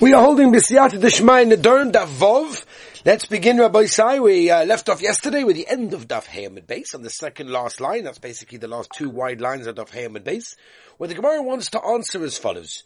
We are holding B'siyata Deshmai Nadern Davov. Let's begin, Rabbi Sai. We uh, left off yesterday with the end of Daf Hayamid base on the second last line. That's basically the last two wide lines of Daf Hayamid base, where the Gemara wants to answer as follows.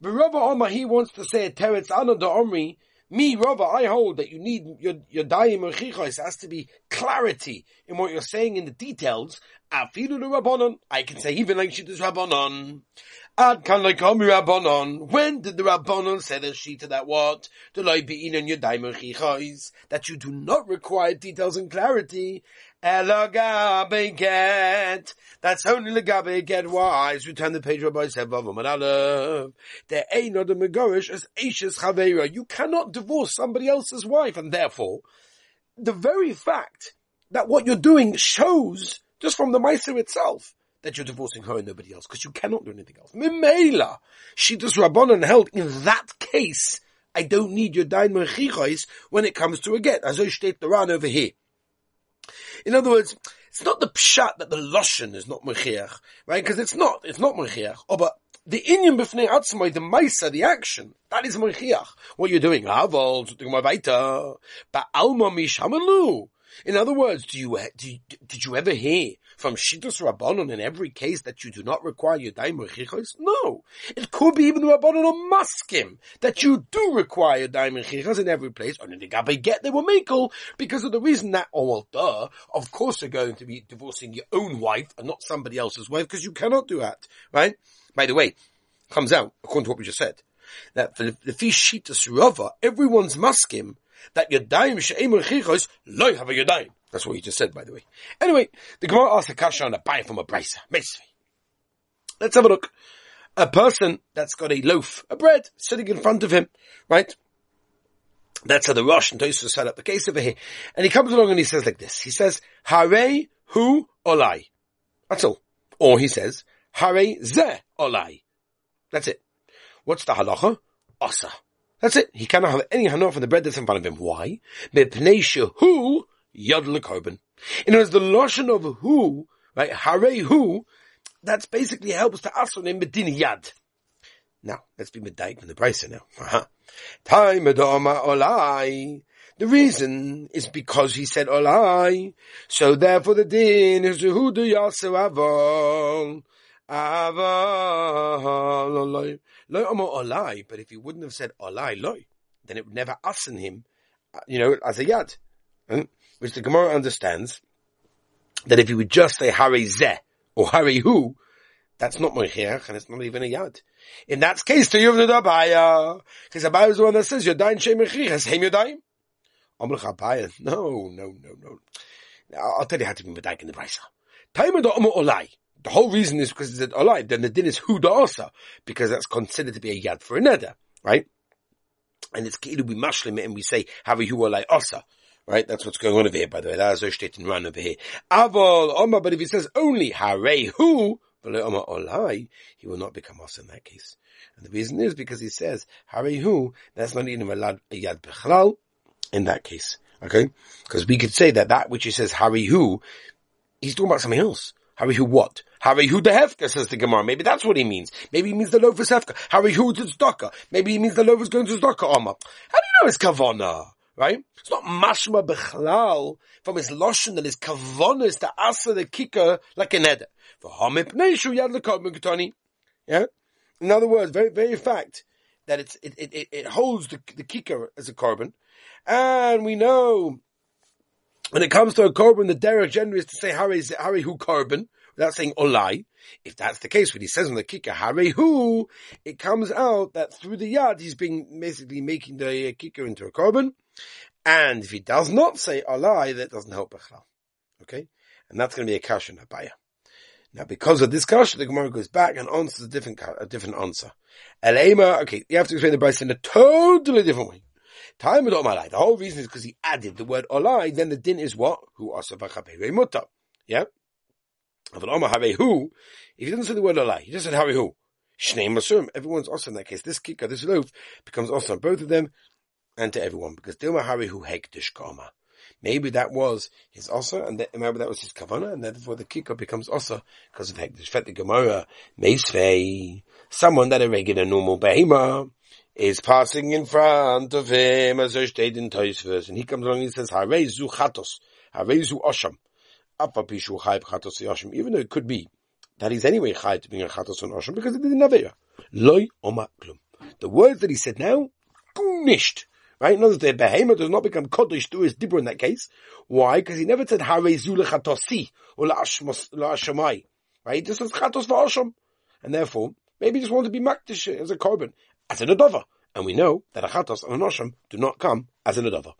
But Rabbi Omar, he wants to say, Teretz Anad Omri, me, Rabbi, I hold that you need your your daim chichos has to be clarity in what you're saying in the details. Afilu rabbanon. I can say even like shittas rabbanon. Ad kan like rabbanon. When did the rabbanon say the shita that what the loy be in your daim that you do not require details and clarity. Elagabe get. That's only legabe get wise. Return the page Rabbi said There ain't no the megorish as Ashes Chavera. You cannot divorce somebody else's wife, and therefore, the very fact that what you're doing shows just from the Meiser itself that you're divorcing her and nobody else, because you cannot do anything else. Mimela, she does Rabbanon held in that case. I don't need your dain merchichos when it comes to a get. As I state the run over here. In other words, it's not the pshat that the loshen is not mechiach, right? Because it's not, it's not mechiach. Oh, but the inyan b'fnei atzmai, the maisa, the action, that is mechiach. What you're doing, avol, ba'alma mishamalu. In other words, do you, do you, did you ever hear from Shittus Rabbanon in every case that you do not require Yadayim Rechichos? No. It could be even the Rabbanon or Maskim that you do require Yadayim Rechichos in every place. Only the Gabe get they were Makel because of the reason that, oh well, duh, of course you're going to be divorcing your own wife and not somebody else's wife because you cannot do that, right? By the way, comes out, according to what we just said, that for the fish Shittus Rava, everyone's Maskim that Yadayim She'em Rechichos loy have a Yadayim. That's what he just said, by the way. Anyway, the Gemara asked a kasha on a buy from a brisa. Let's have a look. A person that's got a loaf of bread sitting in front of him, right? That's how the Rosh and Tosus set up the case over here. And he comes along and he says like this. He says, Hare hu olai. That's all. Or he says, Hare ze olai. That's it. What's the halacha? Asa. That's it. He cannot have any hanor from the bread that's in front of him. Why? Who Yad Lekarban. In other words, the lotion of who, right, hare who, that's basically helps to asun in medina yad. Now, let's be medayik from the price now. Uh-huh. Time olai. The reason is because he said olai. So therefore the din is who do yasu. Avol olai. Lo olai, but if he wouldn't have said olai loy, then it would never asen him, uh, you know, as a yad. Hmm? Which the Gemara understands that if you would just say Hare Zeh or Hare Hu, that's not Moichiach and it's not even a Yad. In that case, to Yuvna Abaya, because Abaya is the one that says you Yodain Shem Mechiach, Hem Yodain. Amlech Abaya, no, no, no, no. I'll tell you how to be Medaik in the Brisa. Taima da Omo Olai. The whole reason is because it's Olai, then the din is Hu da Osa, because that's considered to be a Yad for a right? And it's Ki'ilu be Mashlim, and we say, Hare Hu Olai Osa. Right? That's what's going on over here, by the way. That's Oshtet and Ran over here. Avol Omar, but if he says only Hare Olai, he will not become us in that case. And the reason is because he says Hare Hu, that's not even a Yad Bechlal in that case. Okay? Because we could say that that which he says Hare Hu, he's talking about something else. Hare Hu what? Hare Hu the Hefka, says the Gemara. Maybe that's what he means. Maybe he means the loaf is Hefka. Hare Hu to Tzedakah. Maybe he means the loaf is going to Tzedakah, Omar. How do you know it's Kavana? Right? It's not mashma bechlal from his loshon and his kavonis to asa the kicker like an eder. For hamip neishu yad lekot Yeah? In other words, very, very fact that it's, it, it, it holds the, the kicker as a carbon. And we know when it comes to a carbon, the derech generally is to say Harry, Harry who carbon, without saying olai. If that's the case, when he says on the kicker, who, it comes out that through the yard, he's being basically making the kicker into a carbon. And if he does not say alai, that doesn't help Bechlal. Okay? And that's going to be a kasha in Abaya. Now, because of this kasha, the Gemara goes back and answers a different, a different answer. Elema, okay, you have to explain the Brisa in a totally different way. Time with Omalai. The whole reason is because he added the word Olai, then the din is what? Who asavachabere muta. Yeah? But Omar who, if he doesn't say the word Olai, he just said who. Shnei Masurim. Everyone's also in that case. This kicker, this loaf, becomes also on both of them and to everyone because Dilma Hari who hektish kama. Maybe that was his also, and maybe that was his kavana, and therefore the kicker becomes also because of hektish. Fet the Gemara meisvei, someone that a regular normal behema is passing in front of him as er steht in Teusvers, and he comes along and he says, Harezu chatos, Harezu osham, apapishu chayb chatos yosham, even though it could be that he's anyway chayb to being a chatos on osham because he didn't have it. Loi oma klum. The words that he said now, nisht. Right? Notice the behemoth does not become kodesh to his dibur in that case. Why? Because he never said harezu lechatosi or la'ashamai. Right? He just says chatos v'osham. And therefore, maybe he just wanted to be makdish as a korban as an adova. And we know that a chatos and a nosham do not come as an adova.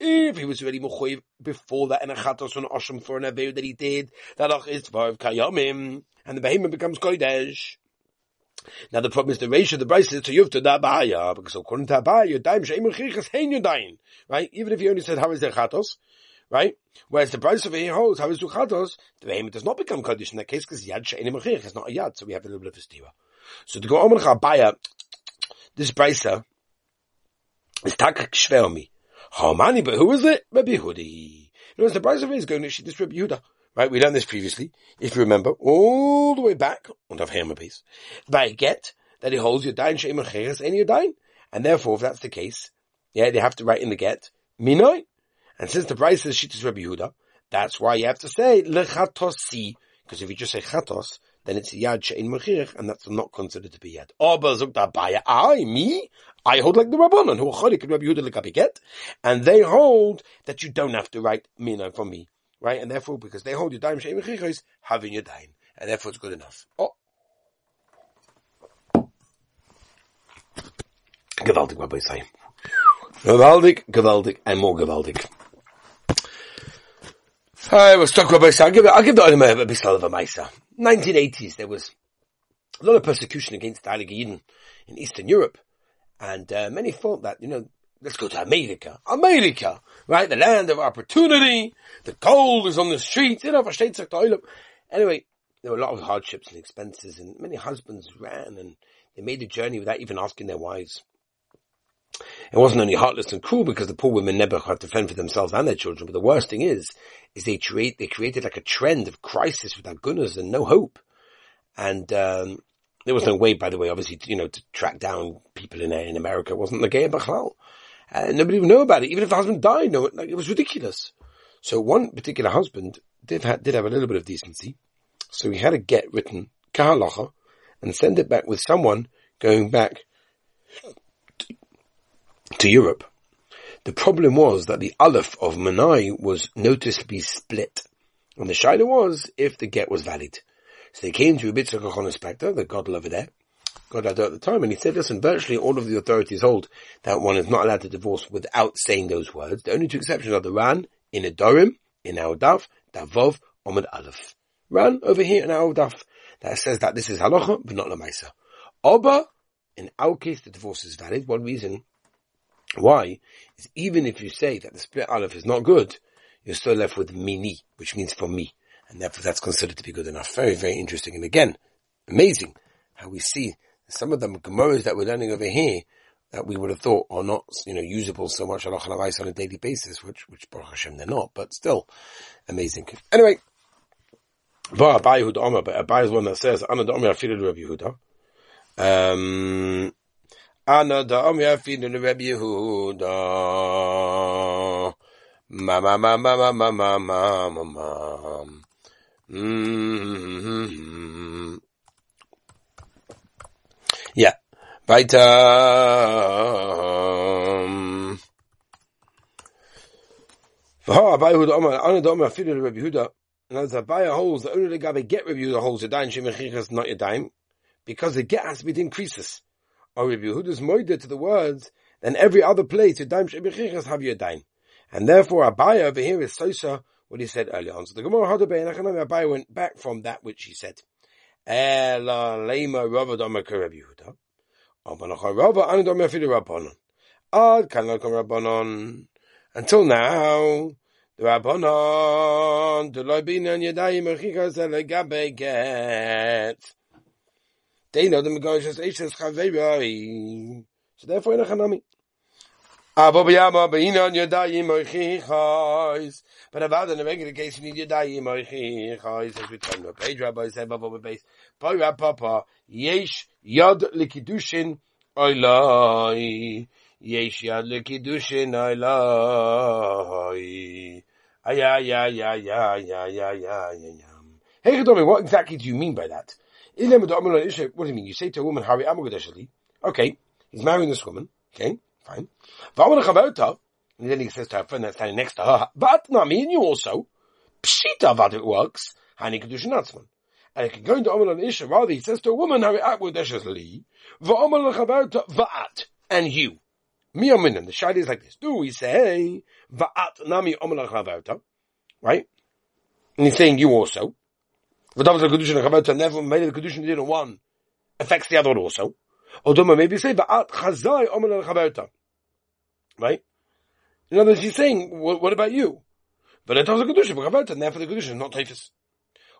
If he was already muchoyev before that in a chatos and osham for an aver that he did, that is tvarv kayamim, and the behemoth becomes kodesh. Now the problem is the ratio of the price is to you to the abaya, because according to abaya, daim she'im chichas hein your daim, right? Even if you only said how is there chatos, right? Whereas the price of here holds, how is Duchatos, the behemoth does not become Kaddish in that case because Yad She'enim Achich is not a Yad, so we have a little bit of a stira. So to go on Chabaya, this Brisa is Takak Shveomi. How many, but who is it? Rabbi Hudi. You know, the price of it is going to this Rabbi Yehuda. Right, we learned this previously, if you remember, all the way back, on the Hammer piece, by get that he holds your dain she'im and your dain. And therefore, if that's the case, yeah, they have to write in the get, minoi, and since the price is Shittas Rabbi Yehuda, that's why you have to say lechatosi, because if you just say chatos, then it's yad she'in mechirich, and that's not considered to be yad. Oba zukta baya, I, me, I hold like the Rabbanon, who are chodik Rabbi Yehuda lekabiget, and they hold that you don't have to write mina for me, right? And therefore, because they hold your daim she'in mechirich, having your daim, and therefore it's good enough. Oh. Gewaltig, Rabbi Say. Gewaltig, gewaltig, and more gewaltig. I was talking about, I'll give, I'll give the Olam a bit of a Maisa. 1980s, there was a lot of persecution against the Yidden in Eastern Europe. And uh, many thought that, you know, let's go to America. America, right? The land of opportunity. The gold is on the streets. You know, Anyway, there were a lot of hardships and expenses and many husbands ran and they made the journey without even asking their wives. It wasn't only heartless and cruel because the poor women never had to fend for themselves and their children, but the worst thing is, is they create, they created like a trend of crisis without goodness and no hope. And, um, there was no way, by the way, obviously, you know, to track down people in, in America. It wasn't the gay Bachlal. And nobody would know about it. Even if the husband died, no, like, it was ridiculous. So one particular husband did have, did have a little bit of decency. So he had a get written, kahalacha, and send it back with someone going back to Europe. The problem was that the Aleph of Manai was noticeably split. And the Shaila was if the get was valid. So they came to Rabbi Tzachon inspector, the god over there, God at the time, and he said, listen, virtually all of the authorities hold that one is not allowed to divorce without saying those words. The only two exceptions are the Ran in Adorim, in Audaf, Davov, Omid Aleph. Ran over here in Audaf, that says that this is halacha, but not lamaisa. Oba, in our case, the divorce is valid. One reason why? Is even if you say that the split aleph is not good, you're still left with mini, which means for me. And therefore that's considered to be good enough. Very, very interesting. And again, amazing how we see some of them Gemaras that we're learning over here that we would have thought are not, you know, usable so much on a daily basis, which, which Baruch Hashem they're not, but still amazing. Anyway, but Abai is one that says, Ana Omer Afilu Rabbi Yehuda. Um, Ana da ya fin Rabbi Yehuda. Ma ma ma ma ma ma ma ma ma Weiter. V'ha Abai Yehuda Omer, Ana da Omer Afilu Rabbi Yehuda. And as Abai holds, the only guy get Rabbi Yehuda holds, dime, because the get has to be increases or Rabbi Yehuda's moide to the words, then every other place you daim shebichichas have your daim. And therefore Abaya over here is Sosa, what he said earlier on. So the Gemara Hadabay and Abaya went back from that which he said. Ela lema rava dama Aber noch Rava anidom yafidu Rabbanon. Ad kan. Until now, the Rabbanon, the Loibinan Yadayim Get. They know the Megashas Eishas Chaverai. So therefore, in a Hanami. Aber biyama. But about the regular case, you need Yadayim, Oichi, says we turn the page, Rabbi said, Baba base, Boy Papa, Yesh, Yad Likidushin, Oilai, Yesh Yad Likidushin, Oilai, Hey, what exactly do you mean by that? What do you mean? You say to a woman, Hari. Okay, he's marrying this woman. Okay, fine. And then he says to her friend that's standing next to her, but not me and you also. Pshita vad it works. Hani kedushin atzman. And he can go into Omer and Isha, rather he says to a woman, how Hari Amagadeshali. Va'omer lechavauta va'at. And you. Mi ominim. The shayla is like this. Do we say, va'at nami omer lechavauta? Right? And he's saying you also. V'dav the kedushin lechavauta never made the kedushin did one affects the other one also. Or maybe say, va'at chazai omer lechavauta. Right? In other words, he's saying, what, what about you? But it tells a kedusha, but and therefore the kedusha is not typhus.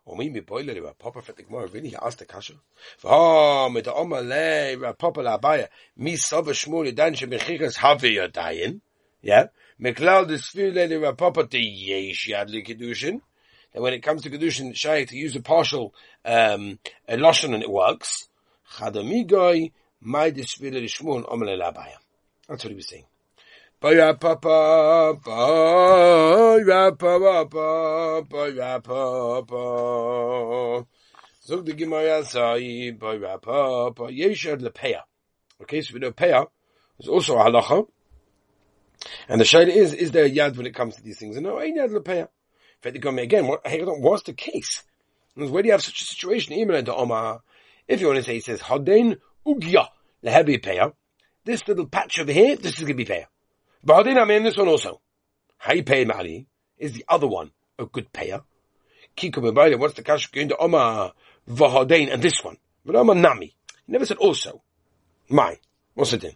Or me, Papa, for the Gemara, really, he asked the kasha. Oh, le, Papa la she mechikas. Yeah? The le Papa, the yesh. And when it comes to kedushin, shay to use a partial, um, a lotion and it works. Chadamigoy, my dispute le Oma la. That's what he was saying. Ba papa, ba papa, ba papa. Zog the Gemara say, ba papa, yeshad lepeya. Okay, so we know peya is also a halacha. And the shayla is, is there a yad when it comes to these things? And no, ain't yad lepeya. In fact, they come again, what, what's the case? Where do you have such a situation? Even to Omar, if you want to say, it says, Haden ugya lehebi peya. This little patch over here, this is going to be peya. Also. Hay pay Mali is the other one, a good payer. Kiko what's the cash going to Oma Vahadain and this one? But Oma Nami. He never said also. My. What's it in?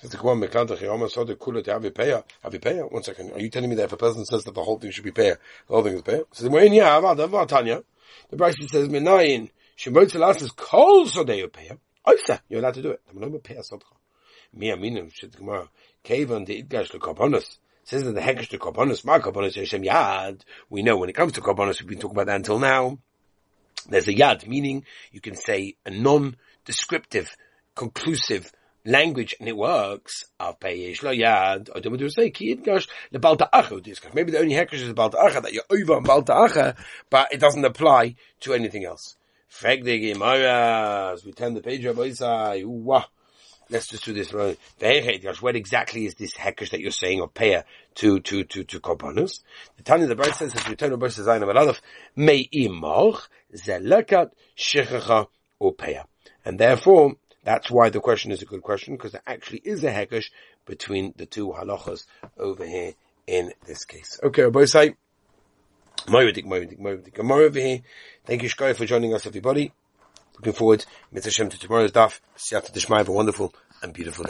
Says the Kwan Mekantach, Oma saw the Kula to have a payer. Have a payer? One second. Are you telling me that if a person says that the whole thing should be payer, the whole thing is payer? Says, well, yeah, Tanya. The Brisa says, Menayin, Shemot Salas is kol so they payer. Oisa, you're allowed to do it. Mi aminim, shit Gemara. Kavan the Idgash the Korbanos. Says that the Hekesh the Korbanos, my Korbanos Hashem Yad. We know when it comes to Korbanos, we've been talking about that until now. There's a Yad, meaning you can say a non-descriptive, conclusive language and it works. Maybe the only hekesh is Balta Acha, that you're over on Balta but it doesn't apply to anything else. We turn the page, Rabbi Isai. Let's just do this. What exactly is this hekesh that you're saying or payer to to to to korbanos? The Tanya the Bright says, "We turn verse Zayin Amalaf Mei imoch zelekat shechacha upeya," and therefore that's why the question is a good question because there actually is a hekesh between the two halachas over here in this case. Okay, Rabbi say. Moedik, Moedik, Moedik. Gemara over here. Thank you, Shkai, for joining us, everybody. Looking forward, Mitzvah to tomorrow's daf. Siyata Dishmai, have a wonderful and beautiful.